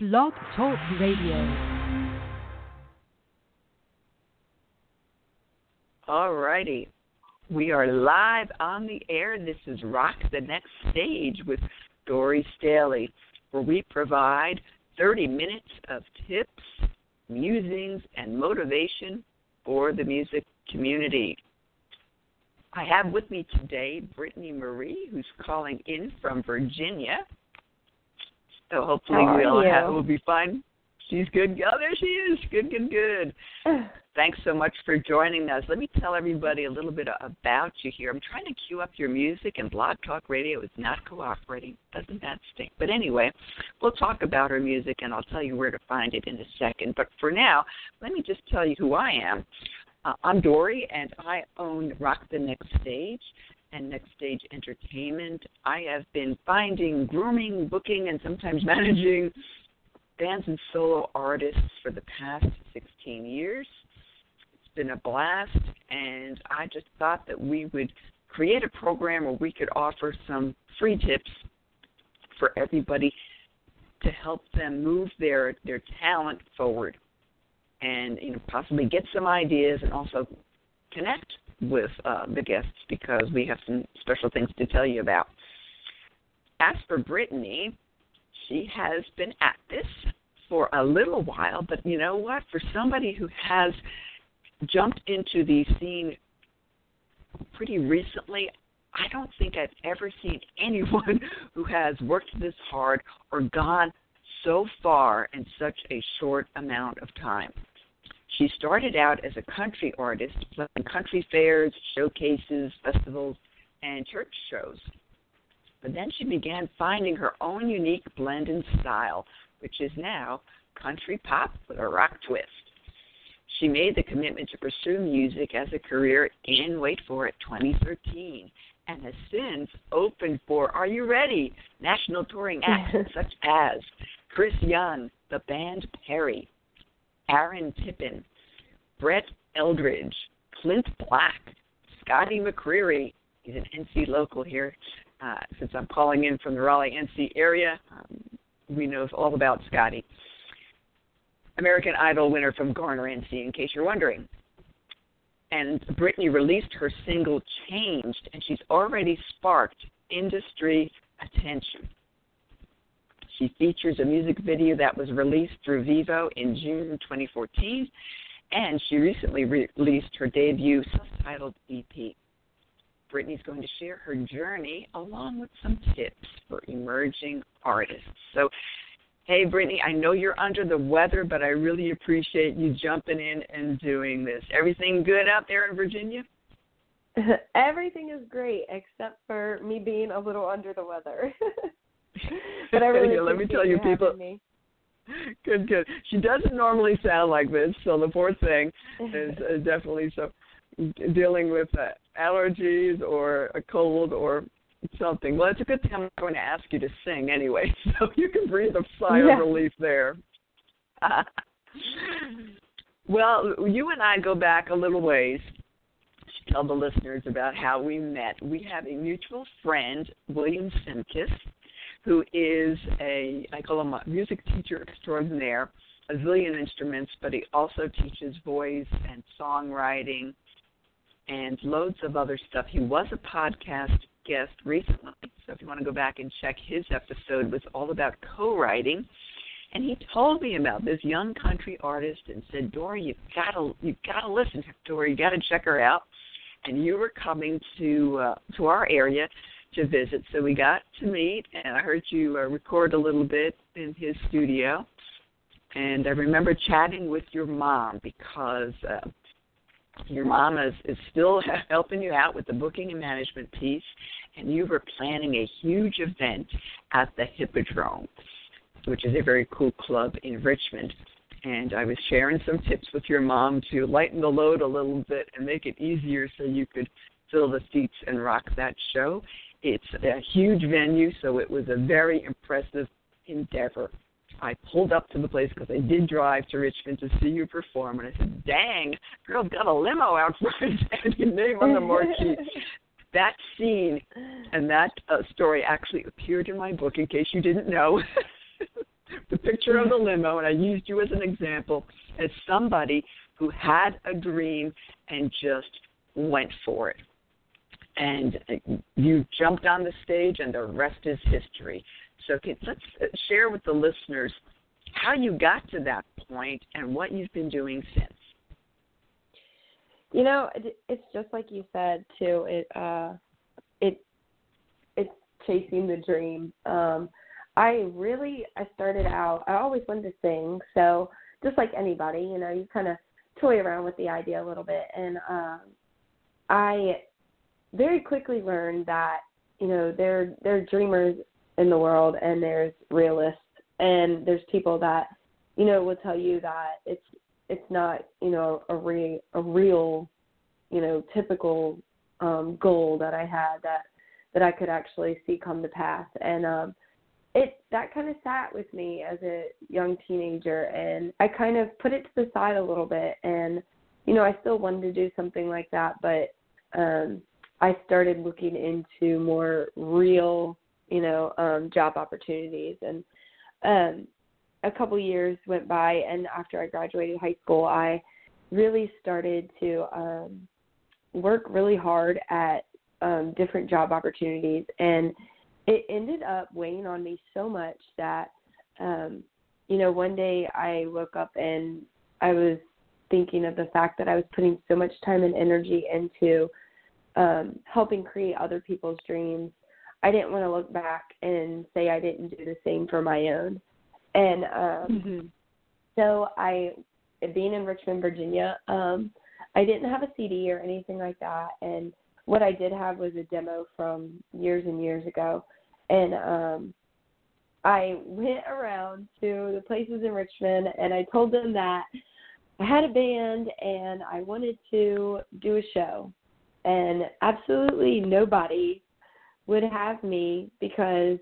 Blog Talk Radio. All righty. We are live on the air. This is Rock the Next Stage with Dori Staehle, where we provide 30 minutes of tips, musings, and motivation for the music community. I have with me today Brittany Marie, who's calling in from Virginia. So hopefully we'll you? have, we'll be fine. She's good. Oh, there she is. Good, good, good. Thanks so much for joining us. Let me tell everybody a little bit about you here. I'm trying to cue up your music, and Blog Talk Radio is not cooperating. Doesn't that stink? But anyway, we'll talk about her music, and I'll tell you where to find it in a second. But for now, let me just tell you who I am. Uh, I'm Dori, and I own Rock the Next Stage and Next Stage Entertainment. I have been finding, grooming, booking, and sometimes managing bands and solo artists for the past 16 years. It's been a blast, and I just thought that we would create a program where we could offer some free tips for everybody to help them move their their talent forward and you know possibly get some ideas and also connect with uh, the guests because we have some special things to tell you about. As for Brittany, she has been at this for a little while, but you know what? For somebody who has jumped into the scene pretty recently, I don't think I've ever seen anyone who has worked this hard or gone so far in such a short amount of time. She started out as a country artist, playing country fairs, showcases, festivals, and church shows. But then she began finding her own unique blend and style, which is now country pop with a rock twist. She made the commitment to pursue music as a career in, wait for it, 2013, and has since opened for, are you ready, national touring acts such as Chris Young, the Band Perry, Aaron Tippin, Brett Eldredge, Clint Black, Scotty McCreery. He's an NC local here. Uh, since I'm calling in from the Raleigh NC area, um, we know all about Scotty. American Idol winner from Garner NC, in case you're wondering. And Brittany released her single Changed, and she's already sparked industry attention. She features a music video that was released through VEVO in June 2014, and she recently re- released her debut self-titled EP. Brittany's going to share her journey along with some tips for emerging artists. So, hey, Brittany, I know you're under the weather, but I really appreciate you jumping in and doing this. Everything good out there in Virginia? Everything is great except for me being a little under the weather. but I really Yeah, let me tell you, people- Me. Good, good. She doesn't normally sound like this, so the poor thing is uh, definitely so dealing with uh, allergies or a cold or something. Well, it's a good thing I'm going to ask you to sing anyway, so you can breathe a sigh Yeah. of relief there. well, you and I go back a little ways. to Tell the listeners about how we met. We have a mutual friend, William Simkis, who is a I call him a music teacher extraordinaire, a zillion instruments, but he also teaches voice and songwriting and loads of other stuff. He was a podcast guest recently, so if you want to go back and check his episode, it was all about co-writing. And he told me about this young country artist and said, "Dori, you've got to you've got to listen, to Dori. You got to check her out." And you were coming to uh, to our area to visit, so we got to meet, and I heard you uh, record a little bit in his studio. And I remember chatting with your mom because uh, your mom is, is still helping you out with the booking and management piece, and you were planning a huge event at the Hippodrome, which is a very cool club in Richmond. And I was sharing some tips with your mom to lighten the load a little bit and make it easier so you could fill the seats and rock that show. It's a huge venue, so it was a very impressive endeavor. I pulled up to the place because I did drive to Richmond to see you perform, and I said, "Dang, girl's got a limo out front and your name on the marquee." that scene and that uh, story actually appeared in my book. In case you didn't know, the picture of the limo, and I used you as an example as somebody who had a dream and just went for it. And you jumped on the stage, and the rest is history. So can, let's share with the listeners how you got to that point and what you've been doing since. You know, it's just like you said too. It uh, it it's chasing the dream. Um, I really I started out. I always wanted to sing, so just like anybody, you know, you kind of toy around with the idea a little bit, and um, I very quickly learned that you know there there are dreamers in the world, and there's realists, and there's people that you know will tell you that it's it's not you know a re a real you know typical um goal that I had that that I could actually see come to pass. And um it that kind of sat with me as a young teenager and I kind of put it to the side a little bit and you know I still wanted to do something like that but um I started looking into more real you know um job opportunities. And um a couple years went by and after I graduated high school I really started to um work really hard at um different job opportunities. And it ended up weighing on me so much that um you know one day I woke up and I was thinking of the fact that I was putting so much time and energy into um helping create other people's dreams I didn't want to look back and say I didn't do the same for my own and um mm-hmm. so I being in Richmond, Virginia, um I didn't have a CD or anything like that and what I did have was a demo from years and years ago and um I went around to the places in Richmond and I told them that I had a band and I wanted to do a show. And absolutely nobody would have me because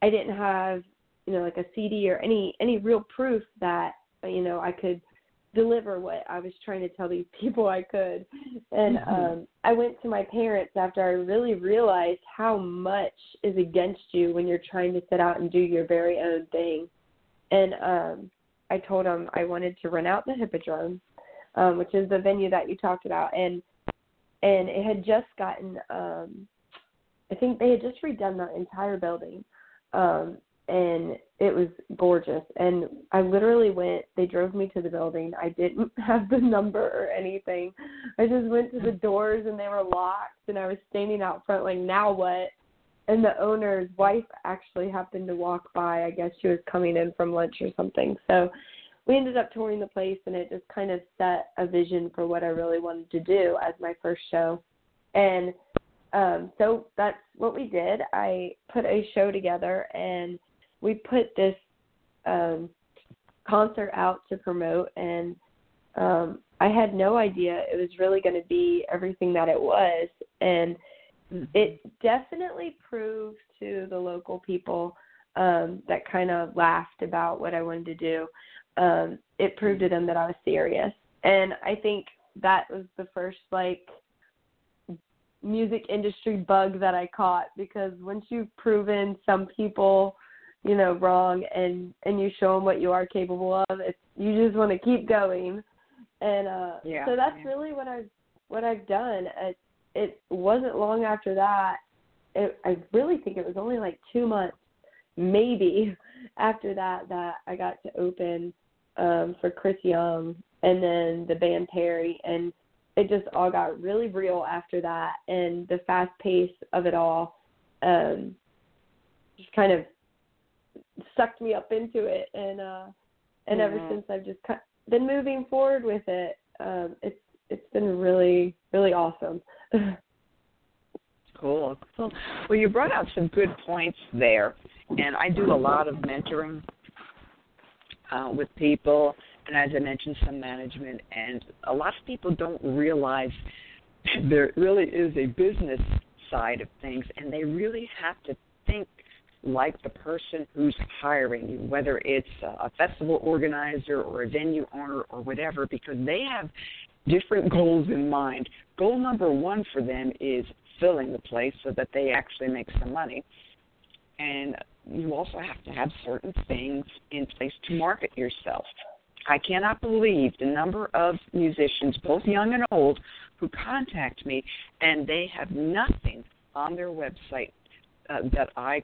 I didn't have you know like a CD or any any real proof that you know I could deliver what I was trying to tell these people I could. And mm-hmm. um I went to my parents after I really realized how much is against you when you're trying to set out and do your very own thing. And um I told them I wanted to rent out the Hippodrome, um, which is the venue that you talked about and and it had just gotten um I think they had just redone the entire building. Um and it was gorgeous. And i literally went they drove me to the building. I didn't have the number or anything. I just went to the doors and they were locked and i was standing out front like now what? And the owner's wife actually happened to walk by. I guess she was coming in from lunch or something. So we ended up touring the place and it just kind of set a vision for what i really wanted to do as my first show and um, so that's what we did. I put a show together and we put this um, concert out to promote, and um, I had no idea it was really going to be everything that it was. And it definitely proved to the local people um, that kind of laughed about what I wanted to do. Um, it proved to them that I was serious. And I think that was the first like music industry bug that I caught because once you've proven some people, you know, wrong and and you show them what you are capable of, it's you just want to keep going. And uh yeah, so that's yeah. really what I've what I've done. It it wasn't long after that. It, I really think it was only like 2 months maybe after that that I got to open um for Chris Young and then the Band Perry and it just all got really real after that and the fast pace of it all um just kind of sucked me up into it and uh and yeah. ever since I've just been moving forward with it um it's it's been really really awesome. Cool cool. Well you brought out some good points there and I do a lot of mentoring uh, with people and as I mentioned, some management. And a lot of people don't realize there really is a business side of things, and they really have to think like the person who's hiring you, whether it's a festival organizer or a venue owner or whatever, because they have different goals in mind. Goal number one for them is filling the place so that they actually make some money. And you also have to have certain things in place to market yourself. I cannot believe the number of musicians, both young and old, who contact me and they have nothing on their website uh, that I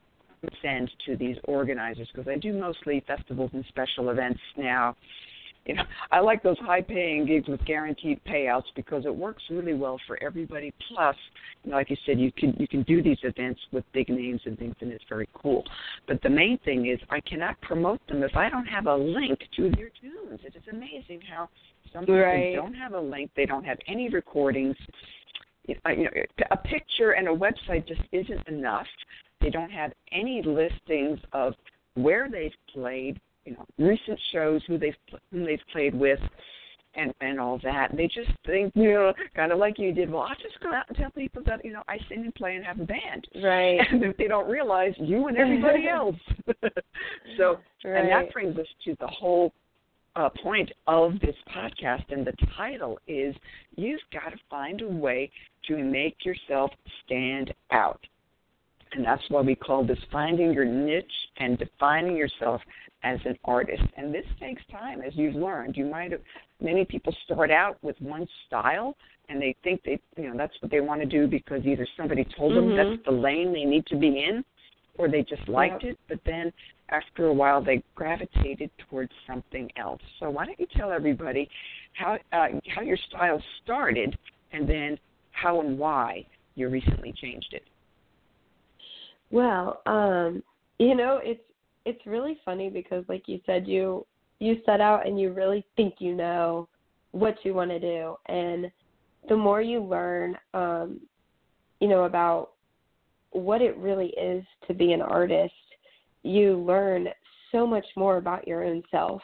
send to these organizers because I do mostly festivals and special events now you know, I like those high paying gigs with guaranteed payouts because it works really well for everybody. Plus, you know, like you said, you can you can do these events with big names and things, and it's very cool. But the main thing is, I cannot promote them if I don't have a link to their tunes. It is amazing how some people right. don't have a link. They don't have any recordings. You know, a picture and a website just isn't enough. They don't have any listings of where they've played, you know recent shows who they've whom they've played with and and all that. They just think, you know, kind of like you did. Well, I'll just go out and tell people that you know I sing and play and have a band. Right. And they don't realize you and everybody else. so, right. and that brings us to the whole uh, point of this podcast, and the title is "You've Got to Find a Way to Make Yourself Stand Out." And that's why we call this finding your niche and defining yourself as an artist. And this takes time, as you've learned. You might have many people start out with one style and they think they you know that's what they want to do because either somebody told mm-hmm. them that's the lane they need to be in or they just liked yep. it, but then after a while they gravitated towards something else. So why don't you tell everybody how uh, how your style started and then how and why you recently changed it? Well, um, you know, it's it's really funny because like you said you you set out and you really think you know what you want to do. And the more you learn um you know about what it really is to be an artist you learn so much more about your own self.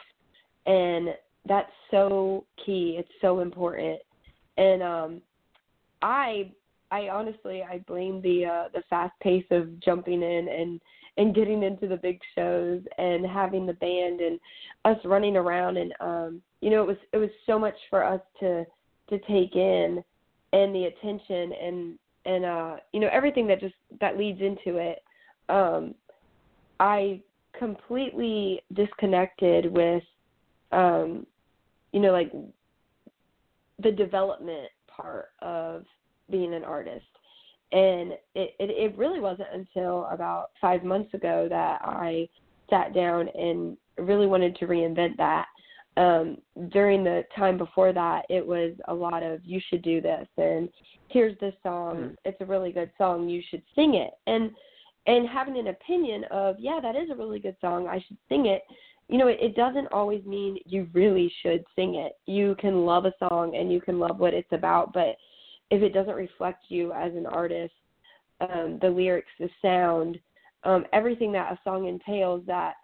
And that's so key. It's so important. And um i i honestly i blame the uh the fast pace of jumping in and and getting into the big shows and having the band and us running around and um you know it was it was so much for us to to take in and the attention and and uh you know everything that just that leads into it. Um i completely disconnected with um you know like the development part of being an artist and it, it it really wasn't until about five months ago that I sat down and really wanted to reinvent that. Um, during the time before that, it was a lot of you should do this and here's this song. Mm-hmm. It's a really good song. You should sing it. And and having an opinion of yeah, that is a really good song. I should sing it. You know, it, it doesn't always mean you really should sing it. You can love a song and you can love what it's about, but if it doesn't reflect you as an artist, um, the lyrics, the sound, um, everything that a song entails, that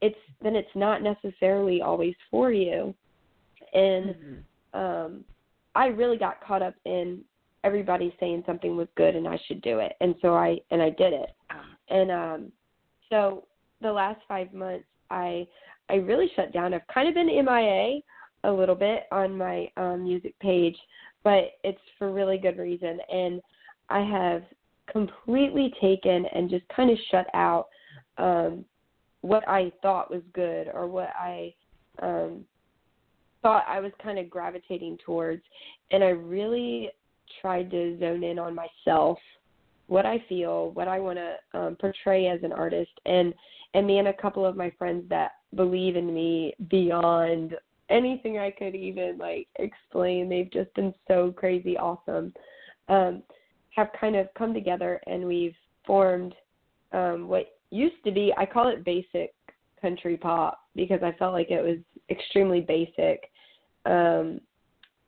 it's then it's not necessarily always for you. And mm-hmm. um, I really got caught up in everybody saying something was good and I should do it, and so I and I did it. Ah. And um, so the last five months, I I really shut down. I've kind of been MIA a little bit on my um, music page but it's for really good reason. And I have completely taken and just kind of shut out um, what I thought was good or what I um, thought I was kind of gravitating towards. And I really tried to zone in on myself, what I feel, what I want to um, portray as an artist, and and me and a couple of my friends that believe in me beyond anything I could even like explain. They've just been so crazy awesome. Um, have kind of come together and we've formed um, what used to be I call it basic country pop because I felt like it was extremely basic. Um,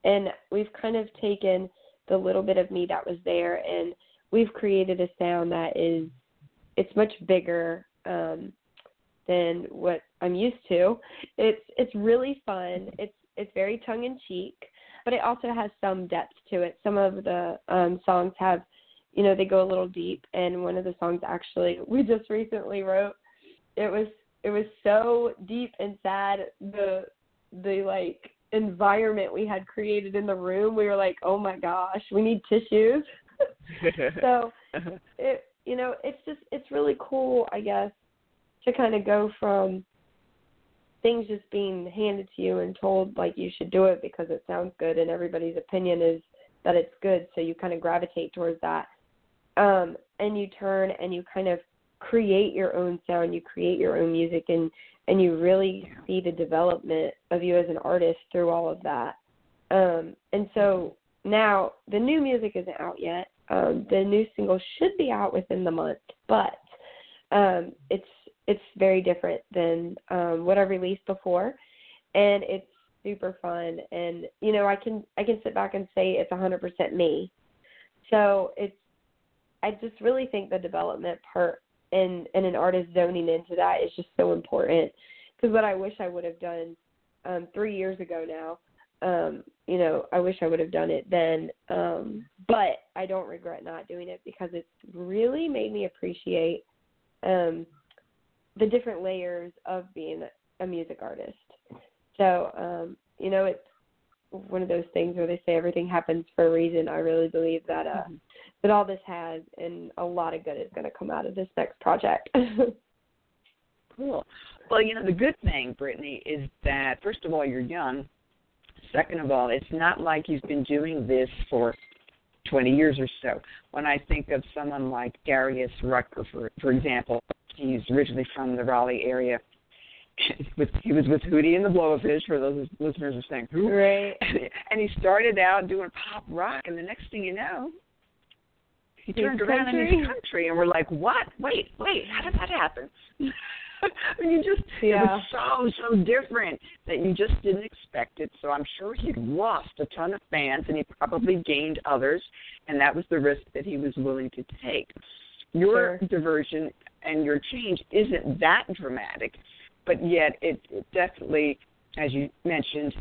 and we've kind of taken the little bit of me that was there and we've created a sound that is it's much bigger um, than what I'm used to. It's it's really fun. It's it's very tongue in cheek, but it also has some depth to it. Some of the um songs have you know, they go a little deep and one of the songs actually we just recently wrote it was it was so deep and sad the the like environment we had created in the room we were like oh my gosh we need tissues so it you know it's just it's really cool i guess to kind of go from things just being handed to you and told like you should do it because it sounds good and everybody's opinion is that it's good. So you kind of gravitate towards that. Um and you turn and you kind of create your own sound. You create your own music and and you really see the development of you as an artist through all of that. Um and so now the new music isn't out yet. Um the new single should be out within the month but um it's it's very different than um, what I've released before, and it's super fun. And you know, I can I can sit back and say it's 100% me. So it's I just really think the development part and and an artist zoning into that is just so important. Because what I wish I would have done um, three years ago now, um, you know, I wish I would have done it then. Um, but I don't regret not doing it because it's really made me appreciate um, the different layers of being a music artist. So, um, you know, it's one of those things where they say everything happens for a reason. I really believe that uh, mm-hmm. that all this has and a lot of good is going to come out of this next project. cool. Well, you know, the good thing, Brittany, is that first of all, you're young. Second of all, it's not like you've been doing this for 20 years or so. When I think of someone like Darius Rucker, for for example, He's originally from the Raleigh area. with he was with Hootie and the Blowfish for those listeners are saying who right and he started out doing pop rock and the next thing you know he he's turned around country. and he's country and we're like what wait wait how did that happen I mean, you just yeah. it was so so different that you just didn't expect it. So I'm sure he lost a ton of fans, and he probably gained others, and that was the risk that he was willing to take. Your sure. diversion and your change isn't that dramatic, but yet it, it definitely, as you mentioned,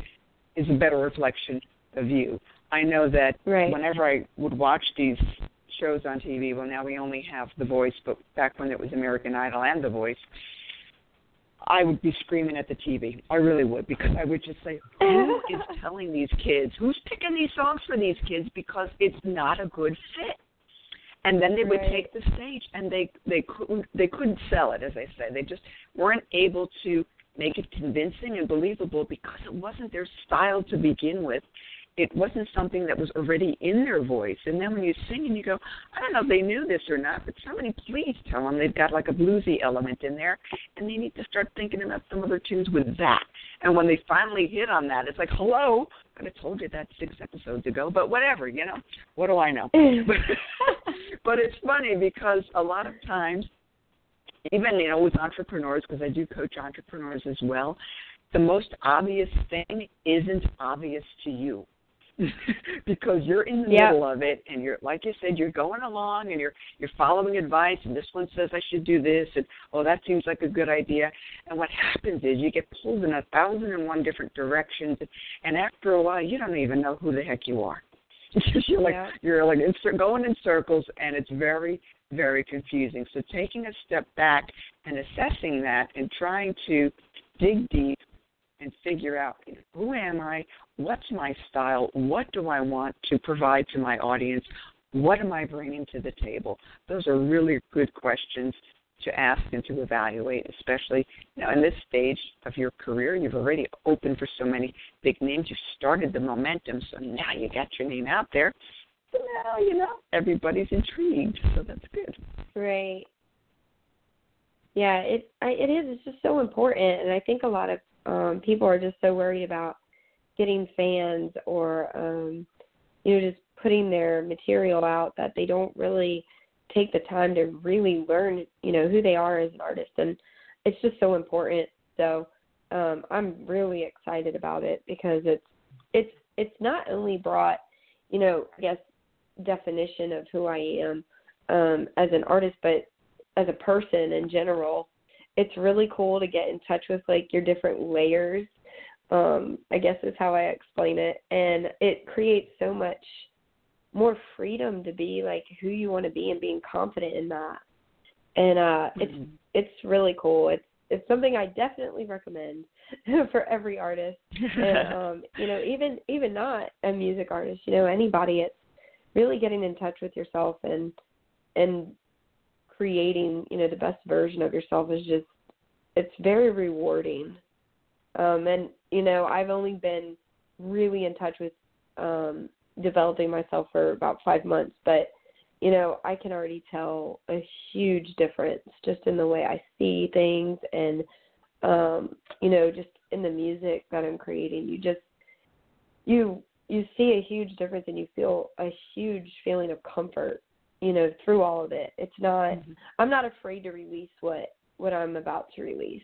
is a better reflection of you. I know that right. whenever I would watch these shows on TV, well, now we only have The Voice, but back when it was American Idol and The Voice, I would be screaming at the TV. I really would because I would just say, "Who is telling these kids? Who's picking these songs for these kids? Because it's not a good fit." And then they would right. take the stage and they they couldn't they couldn't sell it as I say they just weren't able to make it convincing and believable because it wasn't their style to begin with it wasn't something that was already in their voice and then when you sing and you go I don't know if they knew this or not but somebody please tell them they've got like a bluesy element in there and they need to start thinking about some other tunes with that and when they finally hit on that it's like hello I could have told you that six episodes ago, but whatever, you know. What do I know? but, but it's funny because a lot of times, even you know, with entrepreneurs, because I do coach entrepreneurs as well, the most obvious thing isn't obvious to you. because you're in the yeah. middle of it and you're like you said you're going along and you're you're following advice and this one says I should do this and oh that seems like a good idea and what happens is you get pulled in a thousand and one different directions and after a while you don't even know who the heck you are you're like yeah. you're like in, going in circles and it's very very confusing so taking a step back and assessing that and trying to dig deep and figure out who am I, what's my style, what do I want to provide to my audience, what am I bringing to the table. Those are really good questions to ask and to evaluate, especially you know in this stage of your career. You've already opened for so many big names. You've started the momentum, so now you got your name out there. So now you know everybody's intrigued, so that's good. Right. Yeah, it I, it is. It's just so important, and I think a lot of um, people are just so worried about getting fans or um, you know just putting their material out that they don't really take the time to really learn you know who they are as an artist. And it's just so important. So um i'm really excited about it because it's it's it's not only brought you know i guess definition of who i am um as an artist but as a person in general it's really cool to get in touch with like your different layers um i guess is how i explain it. And it creates so much more freedom to be like who you want to be and being confident in that. And uh mm-hmm. it's it's really cool. It's it's something i definitely recommend for every artist. And um you know even even not a music artist you know anybody. It's really getting in touch with yourself and and creating you know the best version of yourself is just it's very rewarding. Um and you know, I've only been really in touch with um developing myself for about 5 months, but you know, I can already tell a huge difference just in the way I see things and um you know, just in the music that I'm creating. You just you you see a huge difference and you feel a huge feeling of comfort you know through all of it it's not mm-hmm. i'm not afraid to release what what i'm about to release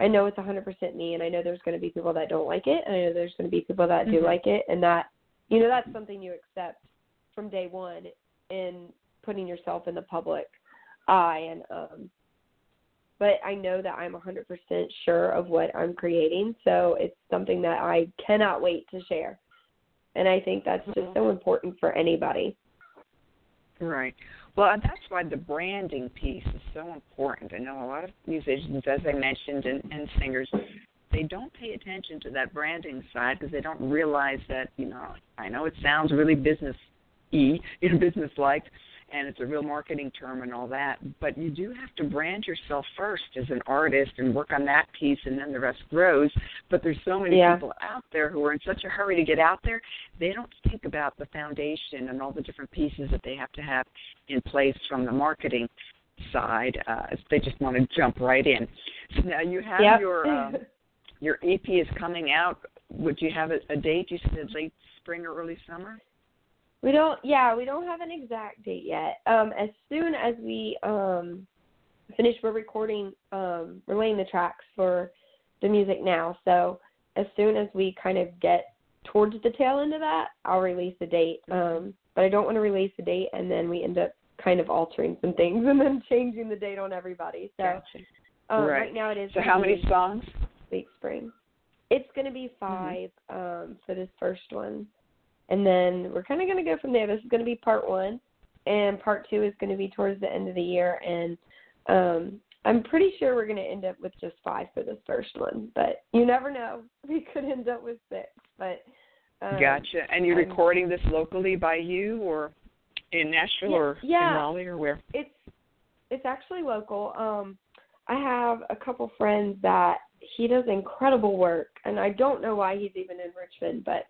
i know it's a 100% me and i know there's going to be people that don't like it and i know there's going to be people that mm-hmm. do like it and that you know that's something you accept from day one in putting yourself in the public eye and um but I know that I'm 100% sure of what I'm creating, so it's something that I cannot wait to share. And I think that's just so important for anybody. Right. Well, and that's why the branding piece is so important. I know a lot of musicians, as I mentioned, and, and singers, they don't pay attention to that branding side because they don't realize that, you know, I know it sounds really business y, you know, business like, and it's a real marketing term and all that. But you do have to brand yourself first as an artist and work on that piece, and then the rest grows. But there's so many yeah. people out there who are in such a hurry to get out there, they don't think about the foundation and all the different pieces that they have to have in place from the marketing side. Uh, they just want to jump right in. So now you have yep. your um, your EP is coming out. Would you have a, a date? You said late spring or early summer. We don't. Yeah, we don't have an exact date yet. Um, as soon as we um, finish, we're recording. Um, we're laying the tracks for the music now. So as soon as we kind of get towards the tail end of that, I'll release the date. Um, but I don't want to release the date and then we end up kind of altering some things and then changing the date on everybody. So gotcha. um, right. right now it is. So how many songs? Late spring. It's going to be Mm-hmm. 5 um, for this first one and then we're kind of going to go from there. This is going to be part one, and part two is going to be towards the end of the year. And um, I'm pretty sure we're going to end up with just five for this first one, but you never know. We could end up with six, but. Um, gotcha. And you're I'm, recording this locally by you, or in Nashville, yeah, or yeah. in Raleigh, or where? It's it's actually local. Um, I have a couple friends that he does incredible work, and I don't know why he's even in Richmond, but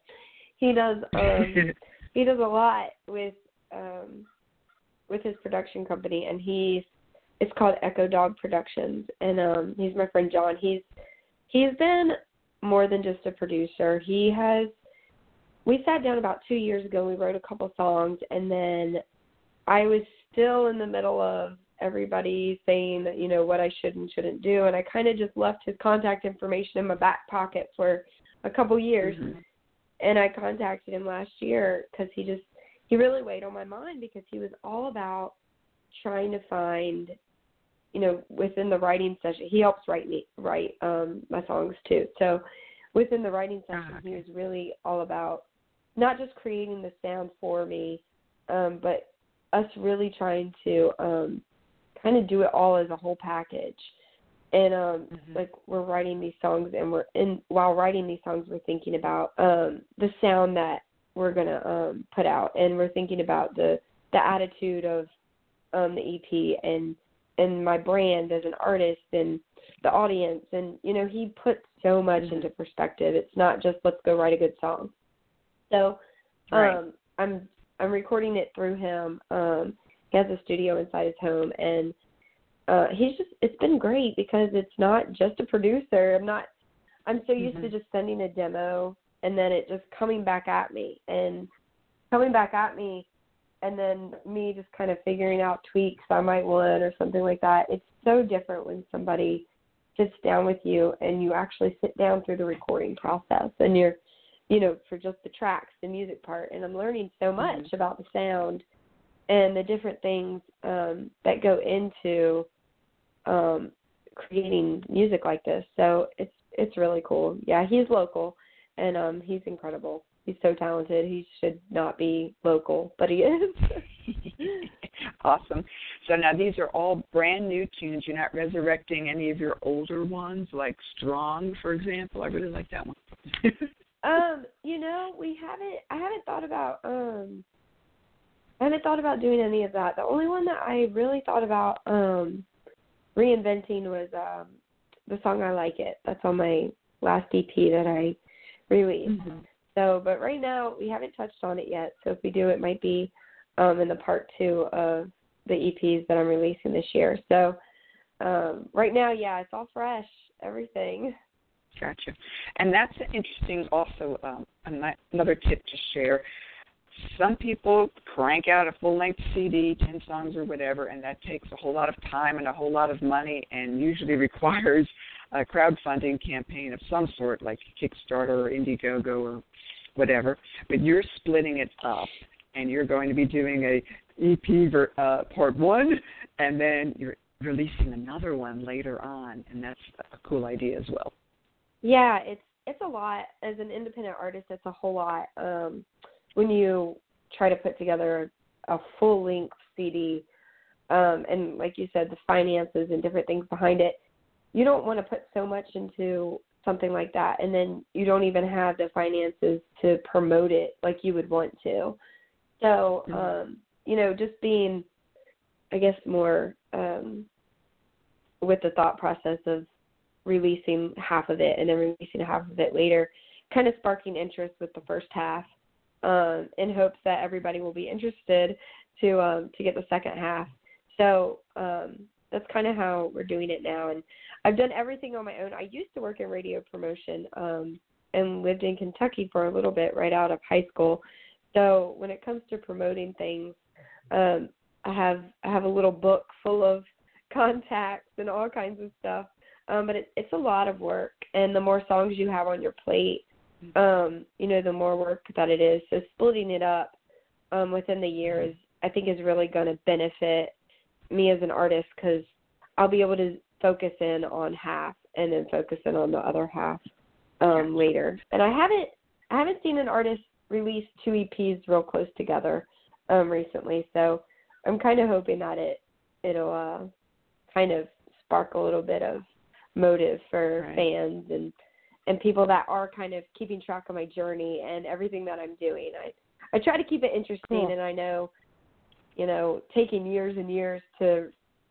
he does um he does a lot with um with his production company and he's it's called Echo Dog Productions and um he's my friend John. He's he's been more than just a producer. He has we sat down about 2 years ago we wrote a couple songs and then I was still in the middle of everybody saying that you know what I should and shouldn't do and I kind of just left his contact information in my back pocket for a couple years. Mm-hmm and I contacted him last year because he just he really weighed on my mind because he was all about trying to find you know within the writing session he helps write me write um my songs too so within the writing session oh, okay. he was really all about not just creating the sound for me um but us really trying to um kind of do it all as a whole package and um mm-hmm. like we're writing these songs and we're in while writing these songs we're thinking about um the sound that we're going to um put out and we're thinking about the the attitude of um the EP and and my brand as an artist and the audience and you know he puts so much mm-hmm. into perspective it's not just let's go write a good song so um right. i'm i'm recording it through him um he has a studio inside his home and uh he's just it's been great because it's not just a producer i'm not i'm so used mm-hmm. to just sending a demo and then it just coming back at me and coming back at me and then me just kind of figuring out tweaks i might want or something like that it's so different when somebody sits down with you and you actually sit down through the recording process and you're you know for just the tracks the music part and i'm learning so much mm-hmm. about the sound and the different things um that go into um creating music like this. So it's it's really cool. Yeah, he's local and um he's incredible. He's so talented. He should not be local, but he is. awesome. So now these are all brand new tunes. You're not resurrecting any of your older ones, like Strong, for example. I really like that one. um, you know, we haven't. I haven't thought about. Um, I haven't thought about doing any of that. The only one that I really thought about um reinventing was um the song I Like It. That's on my last EP that I released. Mm-hmm. So, but right now we haven't touched on it yet. So if we do, it might be um, in the part two of the EPs that I'm releasing this year. So um, right now, yeah, it's all fresh, everything. Gotcha. And that's interesting. Also, um, another tip to share. Some people crank out a full length CD, 10 songs or whatever, and that takes a whole lot of time and a whole lot of money and usually requires a crowdfunding campaign of some sort, like Kickstarter or Indiegogo or whatever. But you're splitting it up, and you're going to be doing a EP ver, uh, part one, and then you're releasing another one later on, and that's a cool idea as well. Yeah, it's it's a lot as an independent artist. It's a whole lot um, when you try to put together a, full length CD, um, and like you said, the finances and different things behind it. You don't want to put so much into something like that, and then you don't even have the finances to promote it like you would want to. So, mm-hmm. um, you know, just being, I guess, more um, with the thought process of releasing half of it and then releasing half of it later, kind of sparking interest with the first half, um, in hopes that everybody will be interested to um, to get the second half. So um, that's kind of how we're doing it now. And I've done everything on my own. I used to work in radio promotion um, and lived in Kentucky for a little bit right out of high school. So when it comes to promoting things, um, I have I have a little book full of contacts and all kinds of stuff. Um, but it, it's a lot of work, and the more songs you have on your plate, um, you know, the more work that it is. So splitting it up um, within the year is, I think, is really going to benefit me as an artist because I'll be able to focus in on half and then focus in on the other half um, later. And I haven't, I haven't seen an artist release two EPs real close together um, recently, so I'm kind of hoping that it it'll uh, kind of spark a little bit of motive for right. fans and and people that are kind of keeping track of my journey and everything that I'm doing. I I try to keep it interesting cool. and I know you know taking years and years to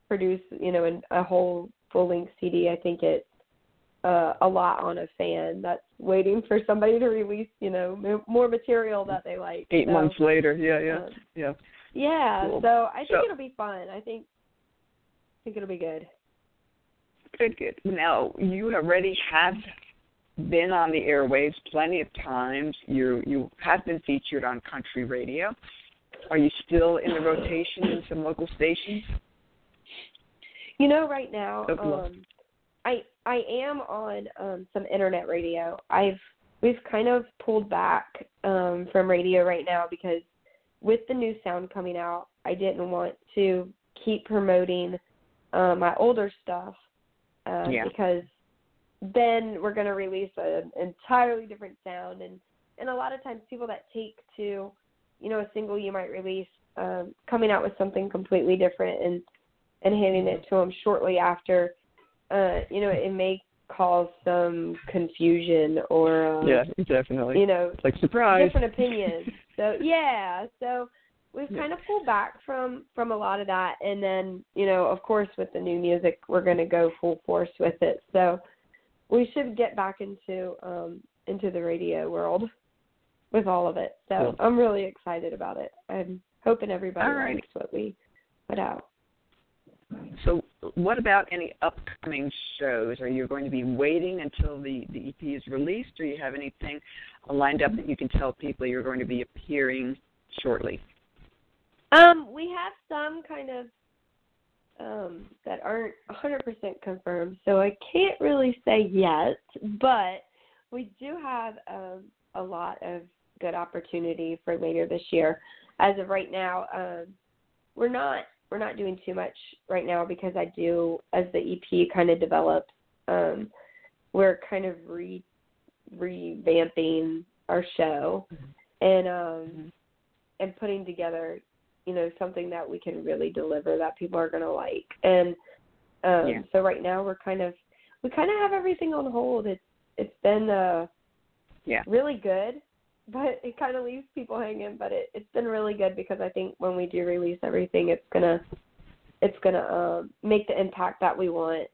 produce you know an, a whole full length CD I think it's uh, a lot on a fan that's waiting for somebody to release you know more material that they like. Eight so, months later, yeah, yeah, um, yeah. Yeah, cool. so I think so, it'll be fun. I think I think it'll be good. Good, good. Now you already have been on the airwaves plenty of times. You you have been featured on country radio. Are you still in the rotation in some local stations? You know, right now, um, I I am on um, some internet radio. I've we've kind of pulled back um, from radio right now because with the new sound coming out, I didn't want to keep promoting uh, my older stuff uh, yeah. because then we're going to release an entirely different sound. And and a lot of times people that take to you know a single you might release um, coming out with something completely different and and handing it to them shortly after uh, you know it may cause some confusion or uh, yeah definitely. you know it's like surprise. different opinions. So yeah. So we've kind of pulled back from from a lot of that. And then you know of course with the new music we're going to go full force with it. So we should get back into um into the radio world with all of it. So i'm really excited about it. I'm hoping everybody right. likes what we put out. So what about any upcoming shows? Are you going to be waiting until the the ep is released or you have anything lined up that you can tell people you're going to be appearing shortly? Um, we have some kind of um, that aren't 100% confirmed, so I can't really say yet. But we do have um, a lot of good opportunity for later this year. As of right now, um, we're not we're not doing too much right now because I do as the EP kind of develops. Um, we're kind of re revamping our show mm-hmm. and um, mm-hmm. and putting together you know something that we can really deliver that people are going to like. And um yeah. so right now we're kind of we kind of have everything on hold. It's it's been uh yeah. really good but it kind of leaves people hanging but it it's been really good because i think when we do release everything it's going to it's going to um make the impact that we want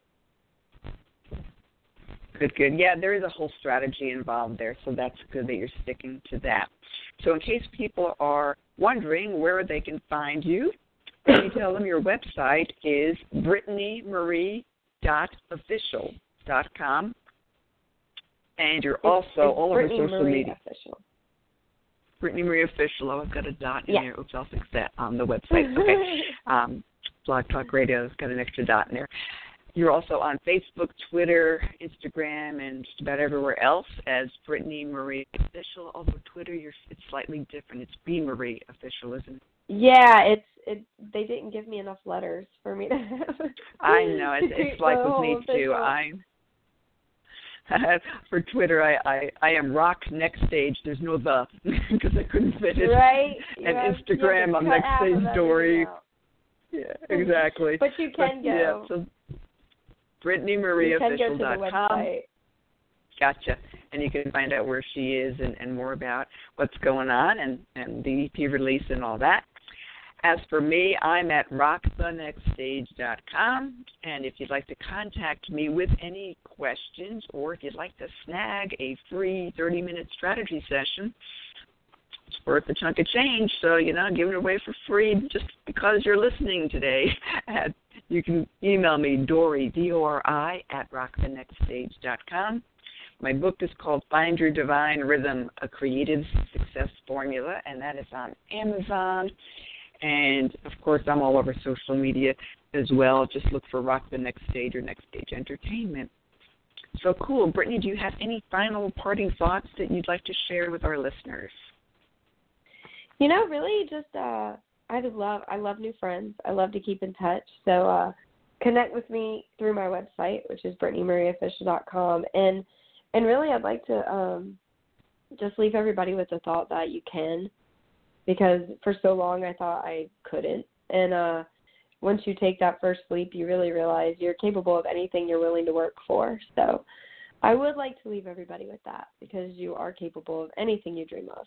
Good, good. Yeah, there is a whole strategy involved there, so that's good that you're sticking to that. So, in case people are wondering where they can find you, you tell them your website is brittanymarie.official.com, and you're also it's all over Brittany social Marie media. Official. Brittany Marie Official. Oh, I've got a dot in Yeah. there. Oops, I'll fix that on the website. Okay. um, Blog Talk Radio's got an extra dot in there. You're also on Facebook, Twitter, Instagram, and just about everywhere else as Brittany Marie Official. Although Twitter, you're it's slightly different. It's B Marie Official, isn't it? Yeah, it's it. They didn't give me enough letters for me to have. I know it's, it's like with me too. I for Twitter, I, I I am rock next stage. There's no the because I couldn't fit it. right. And have- you have to Instagram, I'm next stage story. Yeah, exactly. But you can But, go. Yeah, so you can go to the BrittanyMarieOfficial.com. Gotcha. And you can find out where she is and, and more about what's going on and, and the EP release and all that. As for me, I'm at rockthenextstage.com. And if you'd like to contact me with any questions or if you'd like to snag a free 30 minute strategy session, worth a chunk of change. So, you know, give it away for free just because you're listening today. At, you can email me, Dori, D O R I, at rockthenextstage.com. My book is called Find Your Divine Rhythm, a Creative Success Formula, and that is on Amazon. And of course, I'm all over social media as well. Just look for Rock the Next Stage or Next Stage Entertainment. So cool. Brittany, do you have any final parting thoughts that you'd like to share with our listeners? You know, really, just uh, I love I love new friends. I love to keep in touch. So uh, connect with me through my website, which is BrittanyMarieOfficial.com, and and really, I'd like to um, just leave everybody with the thought that you can, because for so long I thought I couldn't, and uh, once you take that first leap, you really realize you're capable of anything you're willing to work for. So. I would like to leave everybody with that because you are capable of anything you dream of.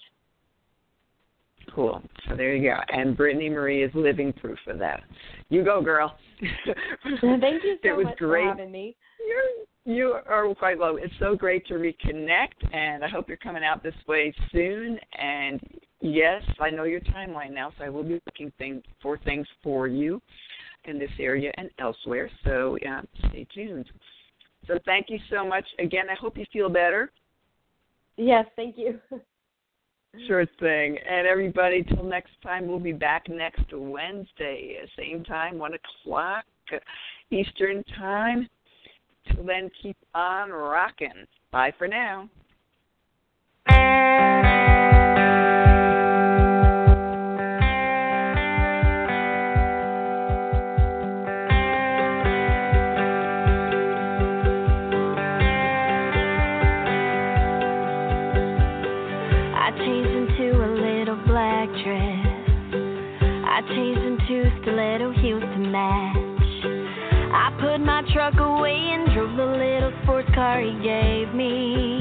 Cool. So there you go. And Brittany Marie is living proof of that. You go, girl. Thank you so it was much great. for having me. You're, you are quite low. It's so great to reconnect, and I hope you're coming out this way soon. And yes, I know your timeline now, so I will be looking thing, for things for you in this area and elsewhere. So yeah, stay tuned. So thank you so much again. I hope you feel better. Yes, thank you. Sure thing. And everybody, till next time, we'll be back next Wednesday, uh, same time, 1 o'clock uh, Eastern Time. Till then, keep on rocking. Bye for now. He gave me.